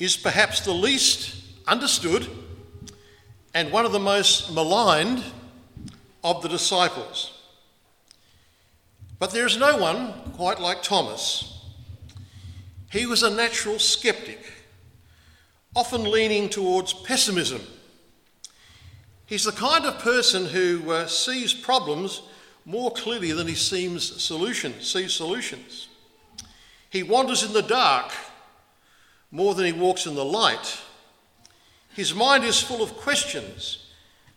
is perhaps the least understood and one of the most maligned of the disciples. But there is no one quite like Thomas. He was a natural skeptic, often leaning towards pessimism. He's the kind of person who uh, sees problems more clearly than he seems solutions, sees solutions. He wanders in the dark more than he walks in the light. His mind is full of questions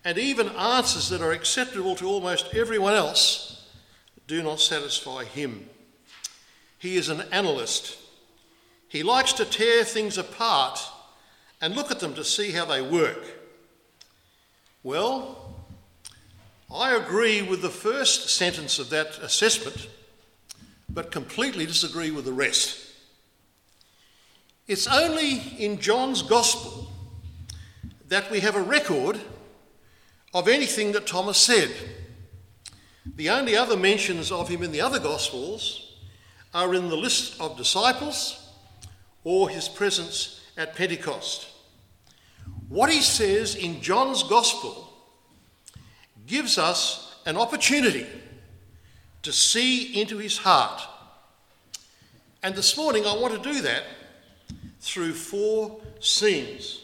and even answers that are acceptable to almost everyone else do not satisfy him. He is an analyst. He likes to tear things apart and look at them to see how they work. Well, I agree with the first sentence of that assessment, but completely disagree with the rest. It's only in John's Gospel that we have a record of anything that Thomas said. The only other mentions of him in the other Gospels are in the list of disciples or his presence at Pentecost. What he says in John's Gospel gives us an opportunity to see into his heart. And this morning I want to do that through four scenes.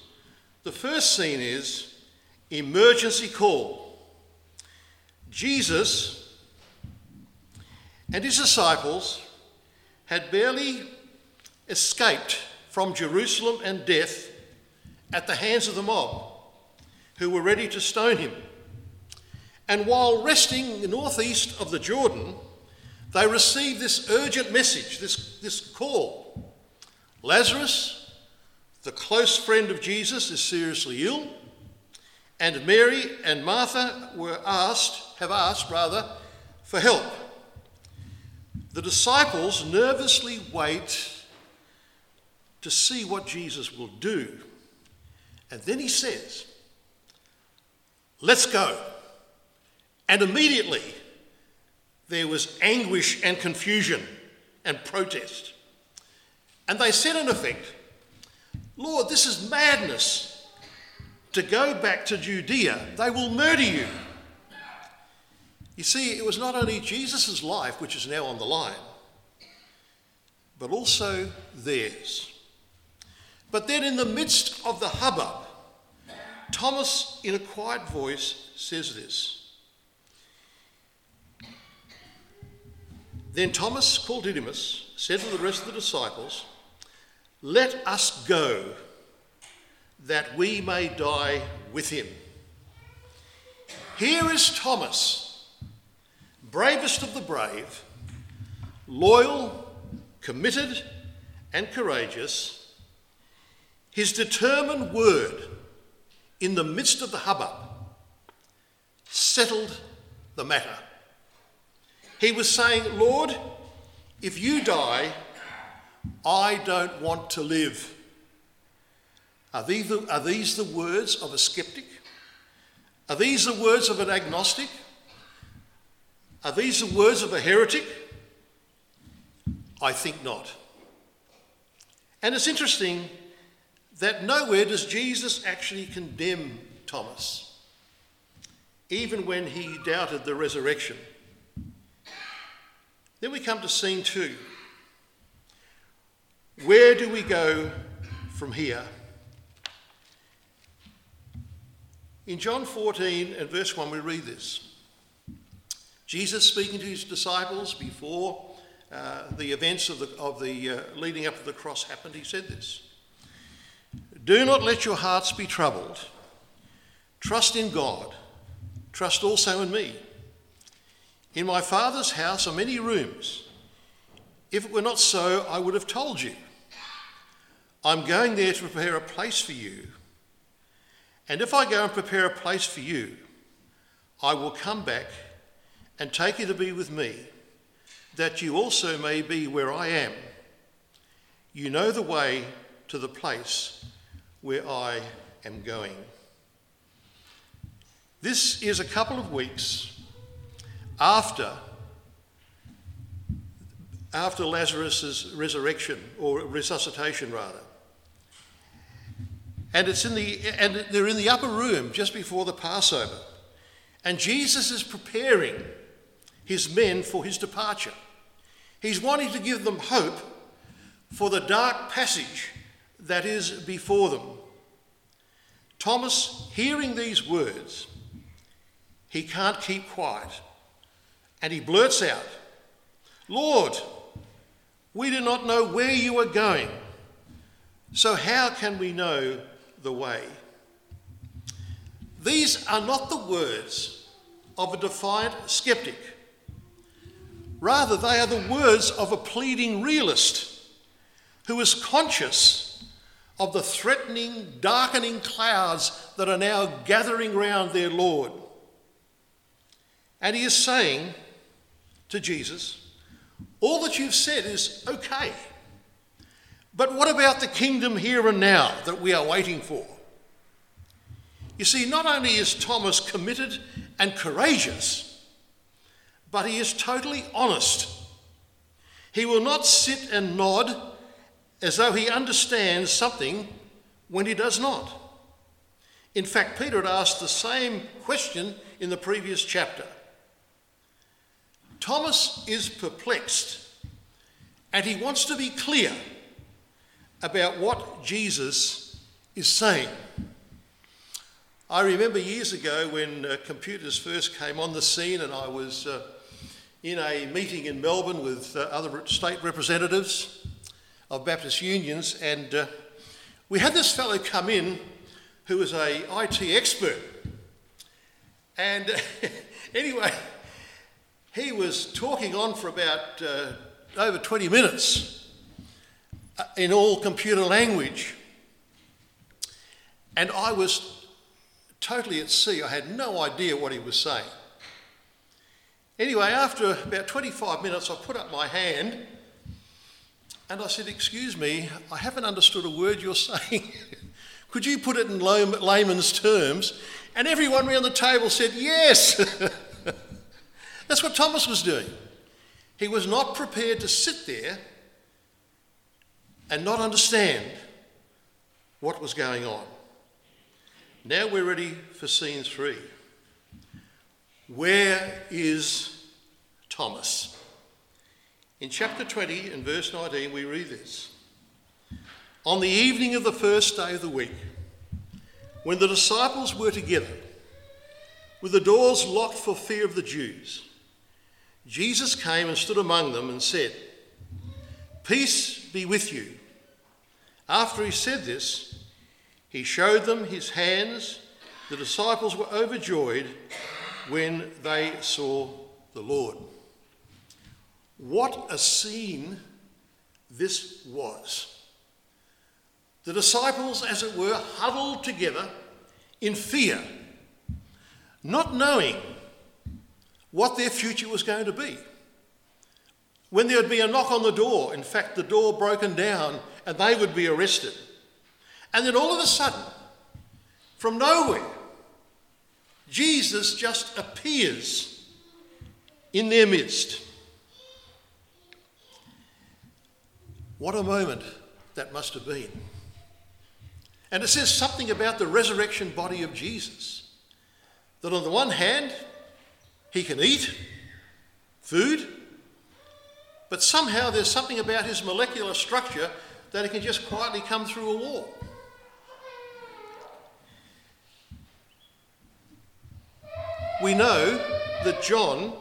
The first scene is emergency call. Jesus and his disciples had barely escaped from Jerusalem and death at the hands of the mob who were ready to stone him. And while resting northeast of the Jordan, they received this urgent message, this, this call. Lazarus, the close friend of Jesus is seriously ill, and Mary and Martha were asked, have asked rather, for help. The disciples nervously wait to see what Jesus will do. And then he says, Let's go. And immediately there was anguish and confusion and protest. And they said, in effect, Lord, this is madness. To go back to Judea, they will murder you. You see, it was not only Jesus' life which is now on the line, but also theirs. But then, in the midst of the hubbub, Thomas, in a quiet voice, says this. Then Thomas, called Didymus, said to the rest of the disciples, let us go that we may die with him. Here is Thomas, bravest of the brave, loyal, committed, and courageous. His determined word in the midst of the hubbub settled the matter. He was saying, Lord, if you die, I don't want to live. Are these, the, are these the words of a skeptic? Are these the words of an agnostic? Are these the words of a heretic? I think not. And it's interesting that nowhere does Jesus actually condemn Thomas, even when he doubted the resurrection. Then we come to scene two. Where do we go from here? In John 14 and verse 1, we read this Jesus speaking to his disciples before uh, the events of the, of the uh, leading up to the cross happened, he said this Do not let your hearts be troubled. Trust in God. Trust also in me. In my Father's house are many rooms. If it were not so, I would have told you. I'm going there to prepare a place for you. And if I go and prepare a place for you, I will come back and take you to be with me, that you also may be where I am. You know the way to the place where I am going. This is a couple of weeks after, after Lazarus' resurrection, or resuscitation rather. And it's in the and they're in the upper room just before the Passover. And Jesus is preparing his men for his departure. He's wanting to give them hope for the dark passage that is before them. Thomas, hearing these words, he can't keep quiet and he blurts out, Lord, we do not know where you are going, so how can we know the way? These are not the words of a defiant skeptic. Rather, they are the words of a pleading realist who is conscious of the threatening, darkening clouds that are now gathering round their Lord. And he is saying to Jesus, All that you've said is okay. But what about the kingdom here and now that we are waiting for? You see, not only is Thomas committed and courageous, but he is totally honest. He will not sit and nod as though he understands something when he does not. In fact, Peter had asked the same question in the previous chapter. Thomas is perplexed and he wants to be clear about what Jesus is saying. I remember years ago when uh, computers first came on the scene, and I was uh, in a meeting in Melbourne with uh, other state representatives of Baptist unions, and uh, we had this fellow come in who was a IT expert. And anyway, he was talking on for about uh, over 20 minutes Uh, in all computer language. And I was totally at sea. I had no idea what he was saying. Anyway, after about 25 minutes, I put up my hand and I said, Excuse me, I haven't understood a word you're saying. Could you put it in layman's terms? And everyone around the table said, Yes. That's what Thomas was doing. He was not prepared to sit there and not understand what was going on. Now we're ready for scene three. Where is Thomas? In chapter 20 and verse 19, we read this. On the evening of the first day of the week, when the disciples were together, with the doors locked for fear of the Jews, Jesus came and stood among them and said, Peace be with you. After he said this, he showed them his hands. The disciples were overjoyed when they saw the Lord. What a scene this was. The disciples, as it were, huddled together in fear, not knowing what their future was going to be. When there would be a knock on the door, in fact, the door broken down, and they would be arrested. And then all of a sudden, from nowhere, Jesus just appears in their midst. What a moment that must have been. And it says something about the resurrection body of Jesus. That on the one hand, he can eat food, but somehow there's something about his molecular structure that it can just quietly come through a wall. We know that John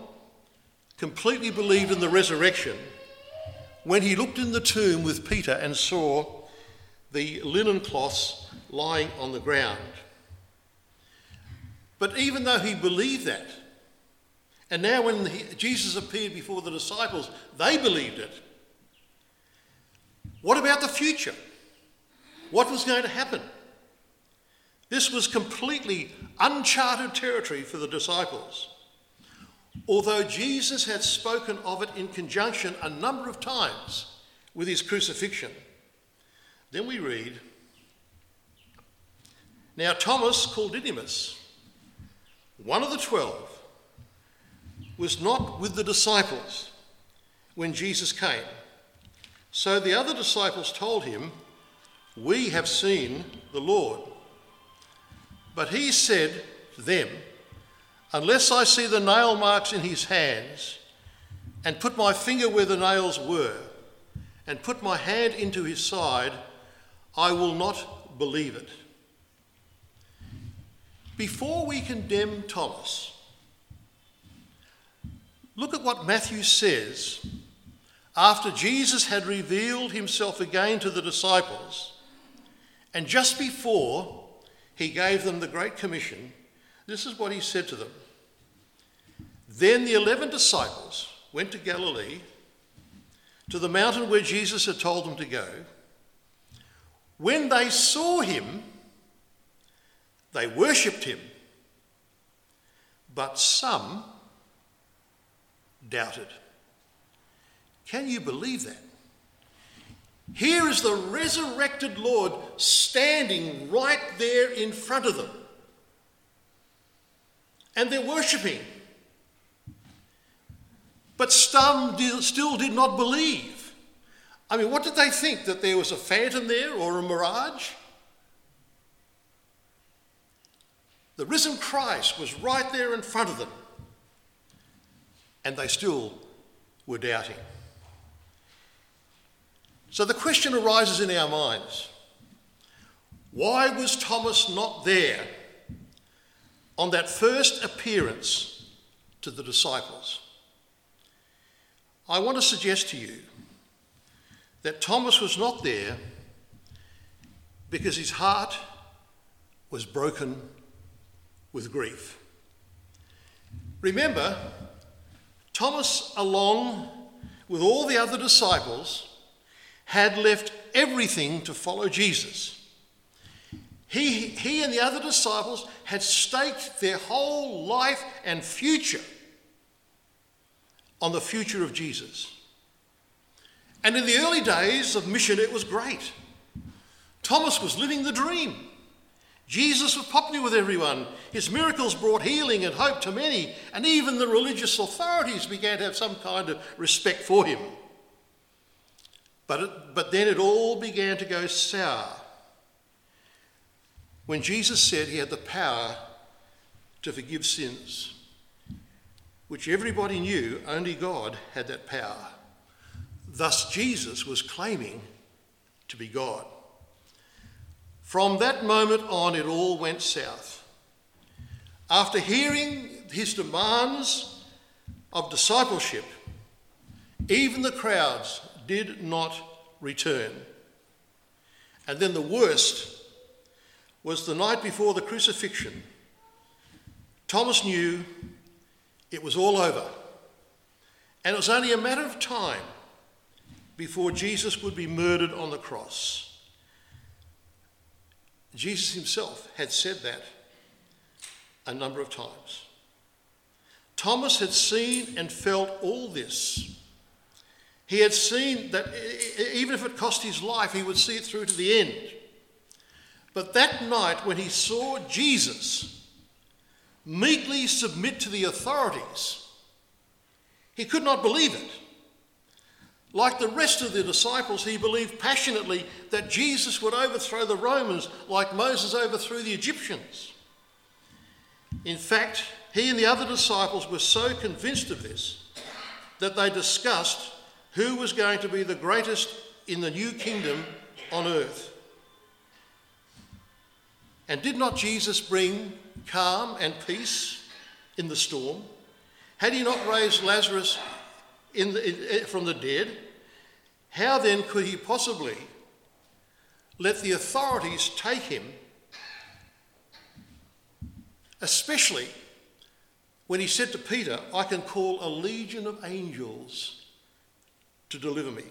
completely believed in the resurrection when he looked in the tomb with Peter and saw the linen cloths lying on the ground. But even though he believed that, and now, when he, Jesus appeared before the disciples, they believed it. What about the future? What was going to happen? This was completely uncharted territory for the disciples. Although Jesus had spoken of it in conjunction a number of times with his crucifixion, then we read Now Thomas, called Didymus, one of the twelve, was not with the disciples when Jesus came. So the other disciples told him, We have seen the Lord. But he said to them, Unless I see the nail marks in his hands, and put my finger where the nails were, and put my hand into his side, I will not believe it. Before we condemn Thomas, look at what Matthew says after Jesus had revealed himself again to the disciples, and just before he gave them the Great Commission, this is what he said to them. Then the eleven disciples went to Galilee, to the mountain where Jesus had told them to go. When they saw him, they worshipped him, but some doubted. Can you believe that? Here is the resurrected Lord standing right there in front of them. And they're worshipping. But some still did not believe. I mean, what did they think? That there was a phantom there or a mirage? The risen Christ was right there in front of them. And they still were doubting. So the question arises in our minds why was Thomas not there on that first appearance to the disciples? I want to suggest to you that Thomas was not there because his heart was broken with grief. Remember, Thomas, along with all the other disciples, had left everything to follow Jesus. He, he and the other disciples had staked their whole life and future on the future of Jesus. And in the early days of mission, it was great. Thomas was living the dream. Jesus was popular with everyone. His miracles brought healing and hope to many, and even the religious authorities began to have some kind of respect for him. But, it, but then it all began to go sour when Jesus said he had the power to forgive sins, which everybody knew only God had that power. Thus, Jesus was claiming to be God. From that moment on, it all went south. After hearing his demands of discipleship, even the crowds did not return. And then the worst was the night before the crucifixion. Thomas knew it was all over. And it was only a matter of time before Jesus would be murdered on the cross. Jesus himself had said that a number of times. Thomas had seen and felt all this he had seen that even if it cost his life, he would see it through to the end. But that night, when he saw Jesus meekly submit to the authorities, he could not believe it. Like the rest of the disciples, he believed passionately that Jesus would overthrow the Romans like Moses overthrew the Egyptians. In fact, he and the other disciples were so convinced of this that they discussed who was going to be the greatest in the new kingdom on earth. And did not Jesus bring calm and peace in the storm? Had he not raised Lazarus in the, in, eh, from the dead? How then could he possibly let the authorities take him, especially when he said to Peter, I can call a legion of angels to deliver me.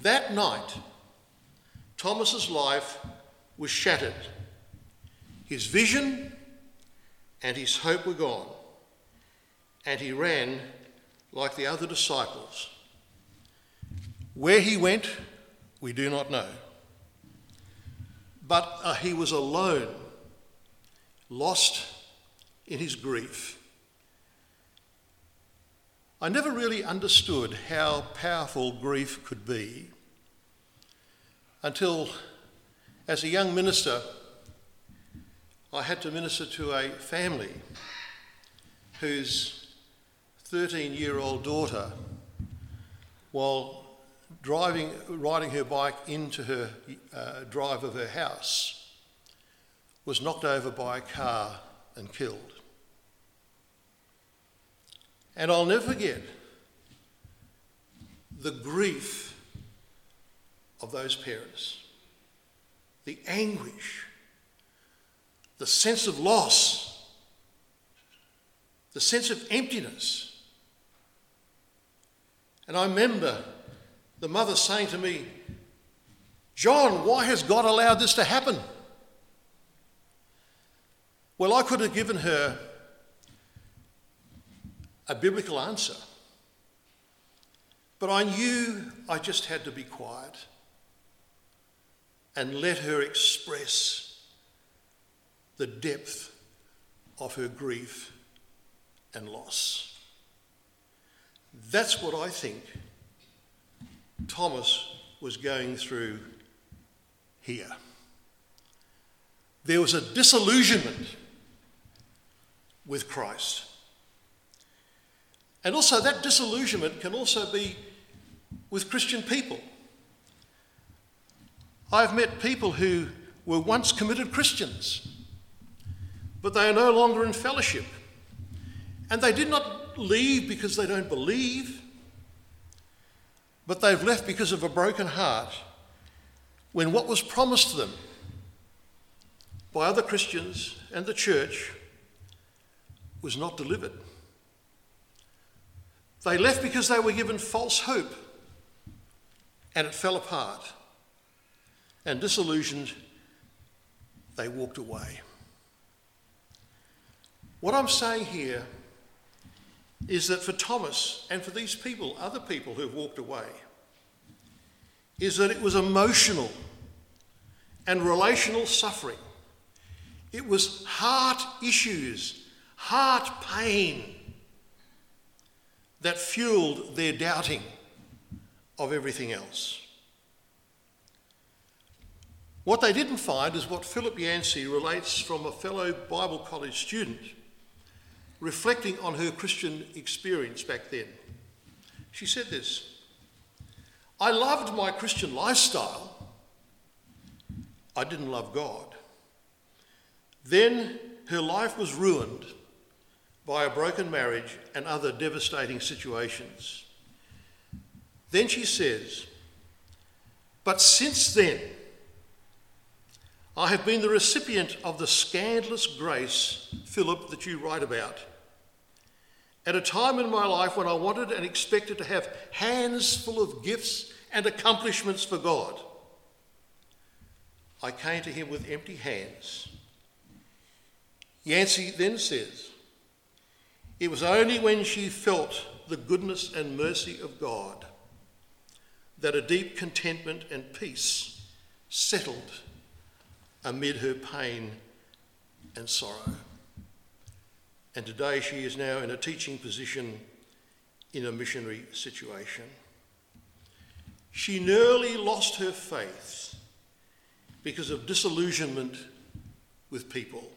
That night, Thomas's life was shattered. His vision and his hope were gone, and he ran like the other disciples. Where he went, we do not know. But uh, he was alone, lost in his grief. I never really understood how powerful grief could be until, as a young minister, I had to minister to a family whose 13 year old daughter, while driving, riding her bike into her uh, drive of her house, was knocked over by a car and killed. And I'll never forget the grief of those parents, the anguish, the sense of loss, the sense of emptiness. And I remember the mother saying to me, John, why has God allowed this to happen? Well, I could have given her a biblical answer. But I knew I just had to be quiet and let her express the depth of her grief and loss. That's what I think Thomas was going through here. There was a disillusionment with Christ. And also, that disillusionment can also be with Christian people. I've met people who were once committed Christians, but they are no longer in fellowship. And they did not leave because they don't believe, but they've left because of a broken heart when what was promised to them by other Christians and the church was not delivered. They left because they were given false hope and it fell apart. And disillusioned, they walked away. What I'm saying here is that for Thomas and for these people, other people who've walked away, is that it was emotional and relational suffering. It was heart issues, heart pain that fueled their doubting of everything else. What they didn't find is what Philip Yancey relates from a fellow Bible college student reflecting on her Christian experience back then. She said this I loved my Christian lifestyle, I didn't love God. Then her life was ruined by a broken marriage and other devastating situations. Then she says, But since then, I have been the recipient of the scandalous grace, Philip, that you write about. At a time in my life when I wanted and expected to have hands full of gifts and accomplishments for God, I came to him with empty hands. Yancey then says, It was only when she felt the goodness and mercy of God that a deep contentment and peace settled amid her pain and sorrow. And today she is now in a teaching position in a missionary situation. She nearly lost her faith because of disillusionment with people.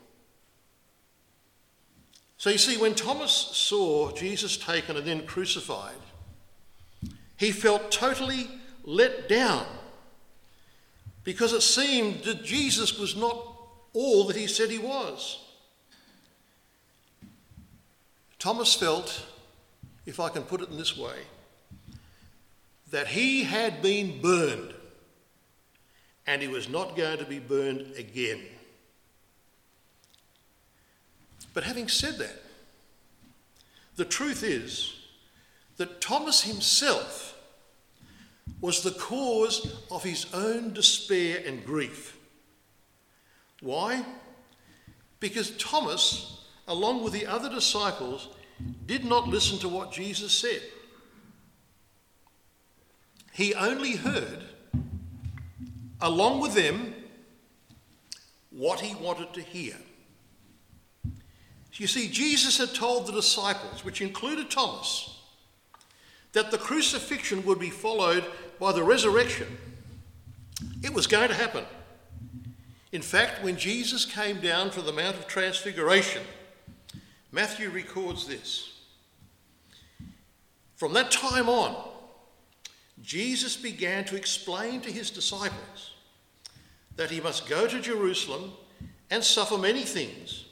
So you see, when Thomas saw Jesus taken and then crucified, he felt totally let down because it seemed that Jesus was not all that he said he was. Thomas felt, if I can put it in this way, that he had been burned and he was not going to be burned again. But having said that, the truth is that Thomas himself was the cause of his own despair and grief. Why? Because Thomas, along with the other disciples, did not listen to what Jesus said. He only heard, along with them, what he wanted to hear. You see, Jesus had told the disciples, which included Thomas, that the crucifixion would be followed by the resurrection It was going to happen. In fact, when Jesus came down from the Mount of Transfiguration, Matthew records this. From that time on, Jesus began to explain to his disciples that he must go to Jerusalem and suffer many things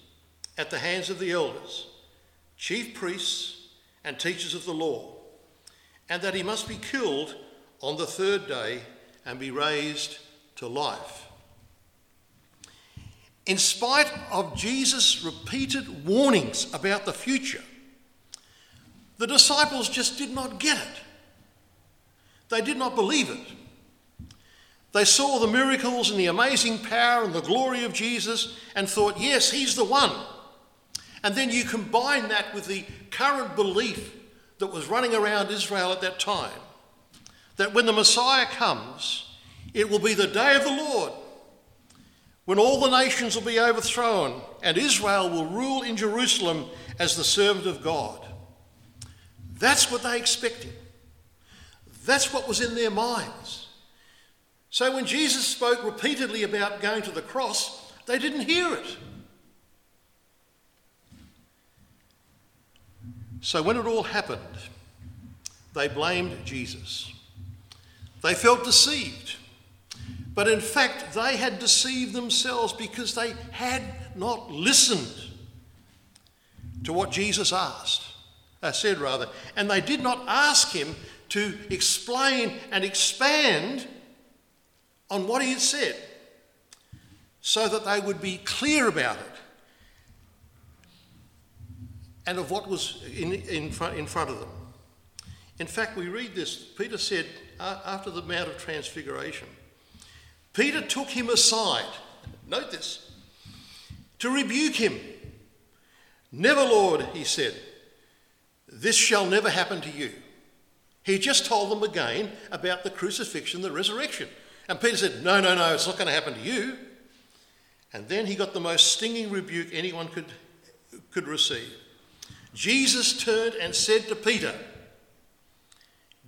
at the hands of the elders, chief priests, and teachers of the law, and that he must be killed on the third day and be raised to life. In spite of Jesus' repeated warnings about the future, the disciples just did not get it. They did not believe it. They saw the miracles and the amazing power and the glory of Jesus and thought, yes, he's the one. And then you combine that with the current belief that was running around Israel at that time that when the Messiah comes, it will be the day of the Lord, when all the nations will be overthrown and Israel will rule in Jerusalem as the servant of God. That's what they expected. That's what was in their minds. So when Jesus spoke repeatedly about going to the cross, they didn't hear it. So when it all happened, they blamed Jesus. They felt deceived. But in fact, they had deceived themselves because they had not listened to what Jesus asked, uh, said rather, and they did not ask him to explain and expand on what he had said so that they would be clear about it and of what was in, in, front, in front of them. In fact, we read this. Peter said uh, after the Mount of Transfiguration, Peter took him aside, note this, to rebuke him. Never, Lord, he said, this shall never happen to you. He just told them again about the crucifixion, the resurrection. And Peter said, No, no, no, it's not going to happen to you. And then he got the most stinging rebuke anyone could, could receive. Jesus turned and said to Peter,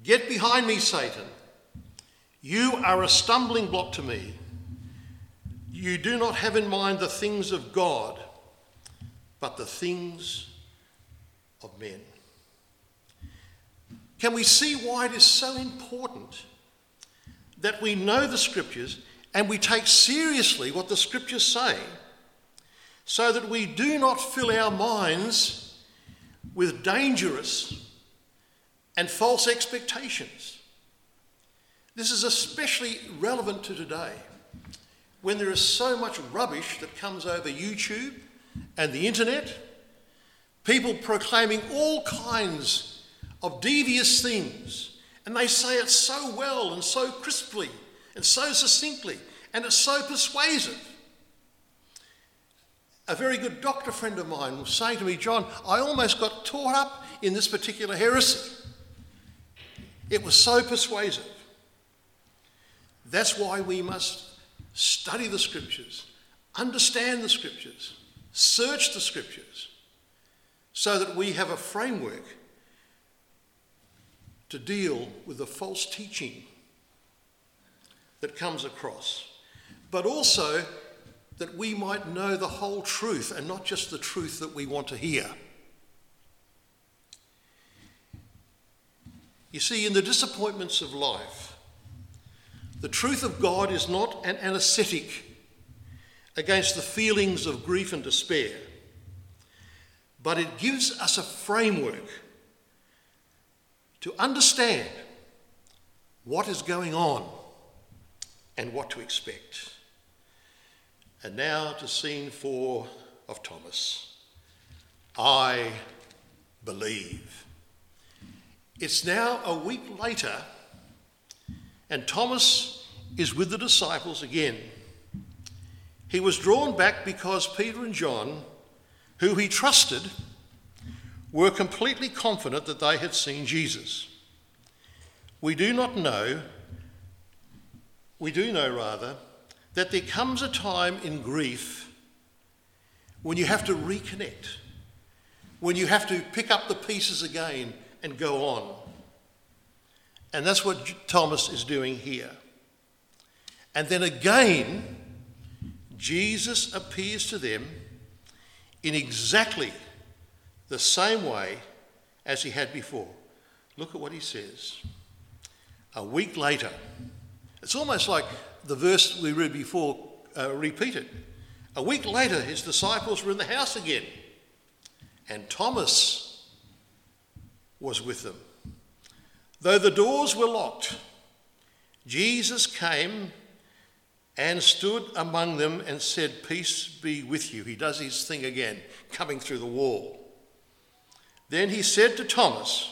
Get behind me, Satan. You are a stumbling block to me. You do not have in mind the things of God, but the things of men. Can we see why it is so important that we know the scriptures and we take seriously what the scriptures say so that we do not fill our minds with dangerous and false expectations? This is especially relevant to today when there is so much rubbish that comes over YouTube and the internet, people proclaiming all kinds of devious things. And they say it so well and so crisply and so succinctly, and it's so persuasive. A very good doctor friend of mine was saying to me, John, I almost got taught up in this particular heresy. It was so persuasive. That's why we must study the scriptures, understand the scriptures, search the scriptures, so that we have a framework to deal with the false teaching that comes across, but also that we might know the whole truth and not just the truth that we want to hear. You see, in the disappointments of life, the truth of God is not an anesthetic against the feelings of grief and despair, but it gives us a framework to understand what is going on and what to expect. And now to scene four of Thomas. I believe. It's now a week later, and Thomas is with the disciples again. He was drawn back because Peter and John, who he trusted, were completely confident that they had seen Jesus. We do not know, we do know rather, that there comes a time in grief when you have to reconnect, when you have to pick up the pieces again and go on. And that's what Thomas is doing here. And then again, Jesus appears to them in exactly the same way as he had before. Look at what he says. A week later, it's almost like the verse we read before uh, repeated. A week later, his disciples were in the house again, and Thomas was with them. Though the doors were locked, Jesus came and stood among them and said, Peace be with you. He does his thing again, coming through the wall. Then he said to Thomas,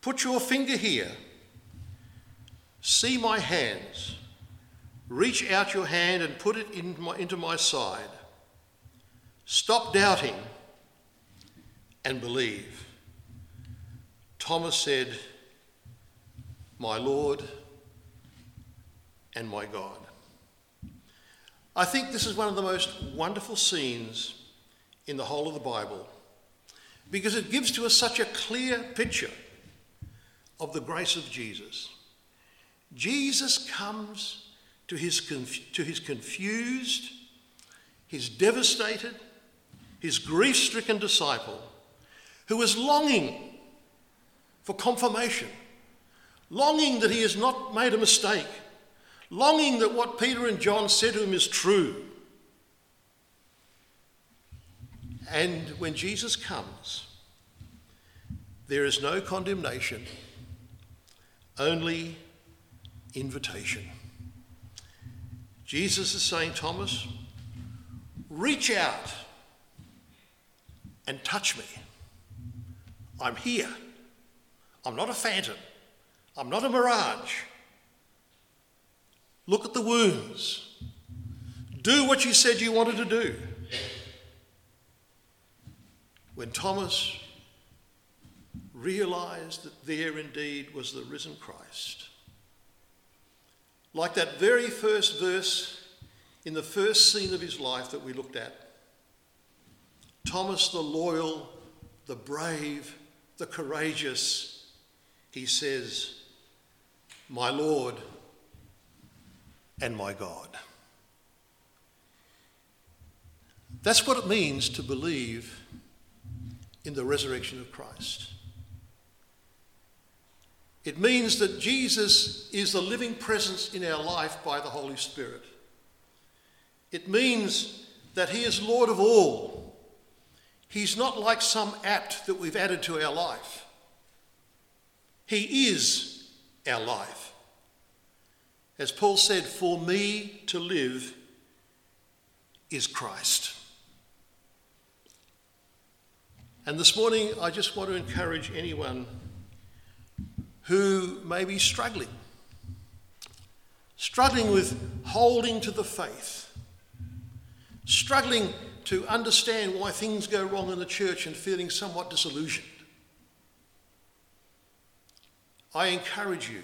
Put your finger here. See my hands. Reach out your hand and put it in my, into my side. Stop doubting and believe. Thomas said, My Lord and my God. I think this is one of the most wonderful scenes in the whole of the Bible because it gives to us such a clear picture of the grace of Jesus. Jesus comes to his, conf- to his confused, his devastated, his grief stricken disciple who is longing for confirmation, longing that he has not made a mistake, longing that what Peter and John said to him is true. And when Jesus comes, there is no condemnation, only invitation. Jesus is saying, Thomas, reach out and touch me. I'm here. I'm not a phantom. I'm not a mirage. Look at the wounds. Do what you said you wanted to do. When Thomas realized that there indeed was the risen Christ, like that very first verse in the first scene of his life that we looked at, Thomas the loyal, the brave, the courageous, he says, My Lord and my God. That's what it means to believe in the resurrection of Christ. It means that Jesus is the living presence in our life by the Holy Spirit. It means that He is Lord of all. He's not like some act that we've added to our life. He is our life. As Paul said, for me to live is Christ. And this morning, I just want to encourage anyone who may be struggling, struggling with holding to the faith, struggling to understand why things go wrong in the church and feeling somewhat disillusioned. I encourage you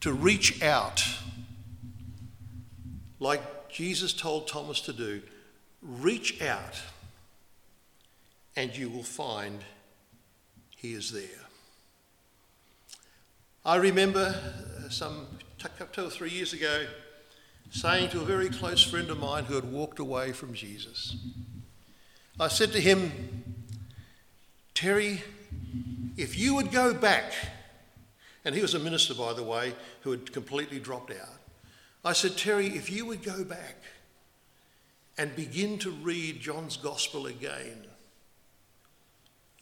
to reach out like Jesus told Thomas to do. Reach out and you will find he is there. I remember uh, some two or three years ago saying to a very close friend of mine who had walked away from Jesus, I said to him, Terry, if you would go back, and he was a minister, by the way, who had completely dropped out. I said, Terry, if you would go back and begin to read John's Gospel again,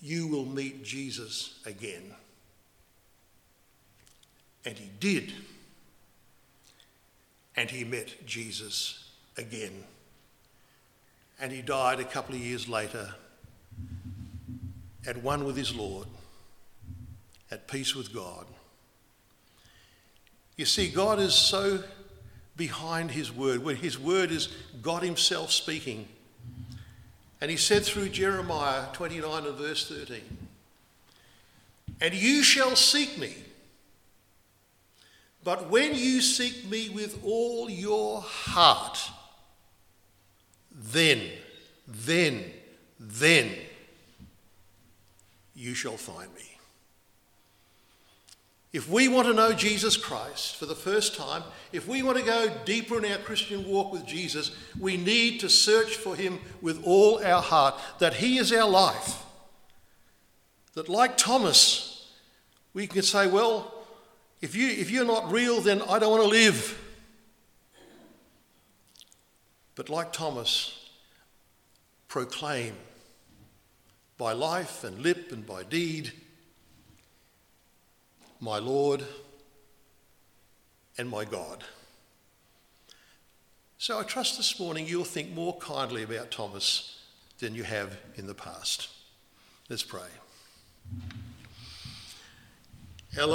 you will meet Jesus again. And he did. And he met Jesus again. And he died a couple of years later at one with his Lord, at peace with God. You see, God is so behind his word, when his word is God himself speaking. And he said through Jeremiah 29 and verse 13, And you shall seek me, but when you seek me with all your heart, then, then, then you shall find me. If we want to know Jesus Christ for the first time, if we want to go deeper in our Christian walk with Jesus, we need to search for him with all our heart, that he is our life. That, like Thomas, we can say, Well, if, you, if you're not real, then I don't want to live. But like Thomas, proclaim by life and lip and by deed my Lord and my God. So I trust this morning you'll think more kindly about Thomas than you have in the past. Let's pray. Our loving